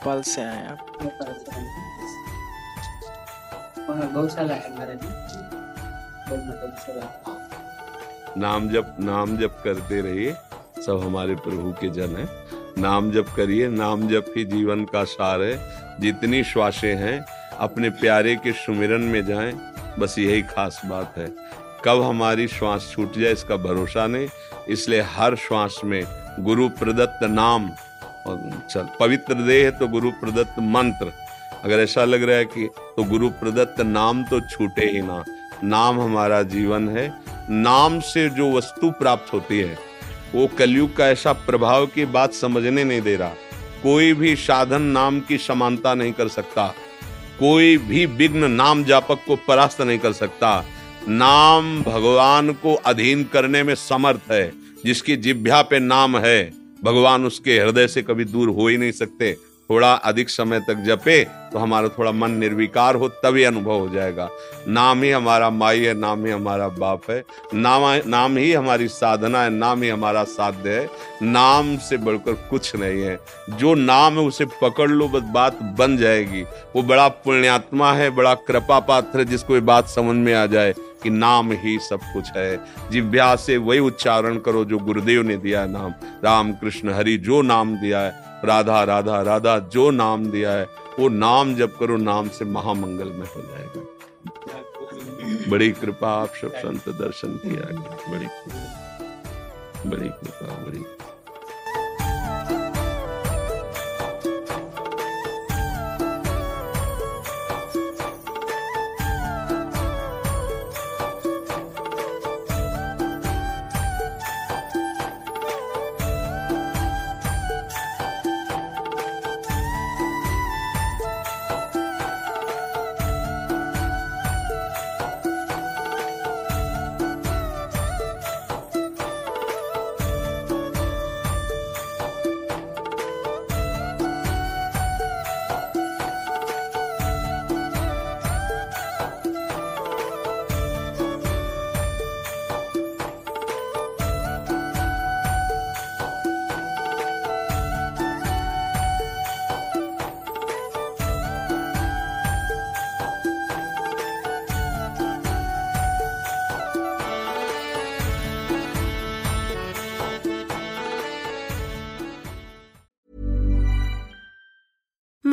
नेपाल से आए आप। गौशाला है हमारे नाम जप नाम जप करते रहिए सब हमारे प्रभु के जन हैं। नाम जप करिए नाम जप ही जीवन का सार है। जितनी श्वासें हैं अपने प्यारे के सुमिरन में जाएँ बस यही खास बात है। कब हमारी श्वास छूट जाए इसका भरोसा नहीं। इसलिए हर श्वास में गुरु प्रदत्त नाम और चल। पवित्र देह तो गुरु प्रदत्त मंत्र। अगर ऐसा लग रहा है कि तो गुरु प्रदत्त नाम तो छूटे ही ना। नाम हमारा जीवन है। नाम से जो वस्तु प्राप्त होती है, वो कलयुग का ऐसा प्रभाव की बात समझने नहीं दे रहा। कोई भी साधन नाम की समानता नहीं कर सकता। कोई भी विघ्न नाम जापक को परास्त नहीं कर सकता। नाम भगवान को अधीन करने में समर्थ है, जिसकी जिभ्या पे नाम है। भगवान उसके हृदय से कभी दूर हो ही नहीं सकते। थोड़ा अधिक समय तक जपे तो हमारा थोड़ा मन निर्विकार हो, तभी अनुभव हो जाएगा। नाम ही हमारा माई है, नाम ही हमारा बाप है। नाम नाम ही हमारी साधना है, नाम ही हमारा साध्य है। नाम से बढ़कर कुछ नहीं है। जो नाम है, उसे पकड़ लो, बस बात बन जाएगी। वो बड़ा पुण्यात्मा है, बड़ा कृपा पात्र है, जिसको ये बात समझ में आ जाए। कि नाम ही सब कुछ है। जिव्या से वही उच्चारण करो जो गुरुदेव ने दिया है नाम। राम कृष्ण हरि जो नाम दिया है, राधा राधा राधा जो नाम दिया है, वो नाम जब करो, नाम से महामंगल में हो जाएगा। बड़ी कृपा आप सब संत दर्शन किया बड़ी कृपा बड़ी कृपा, बड़ी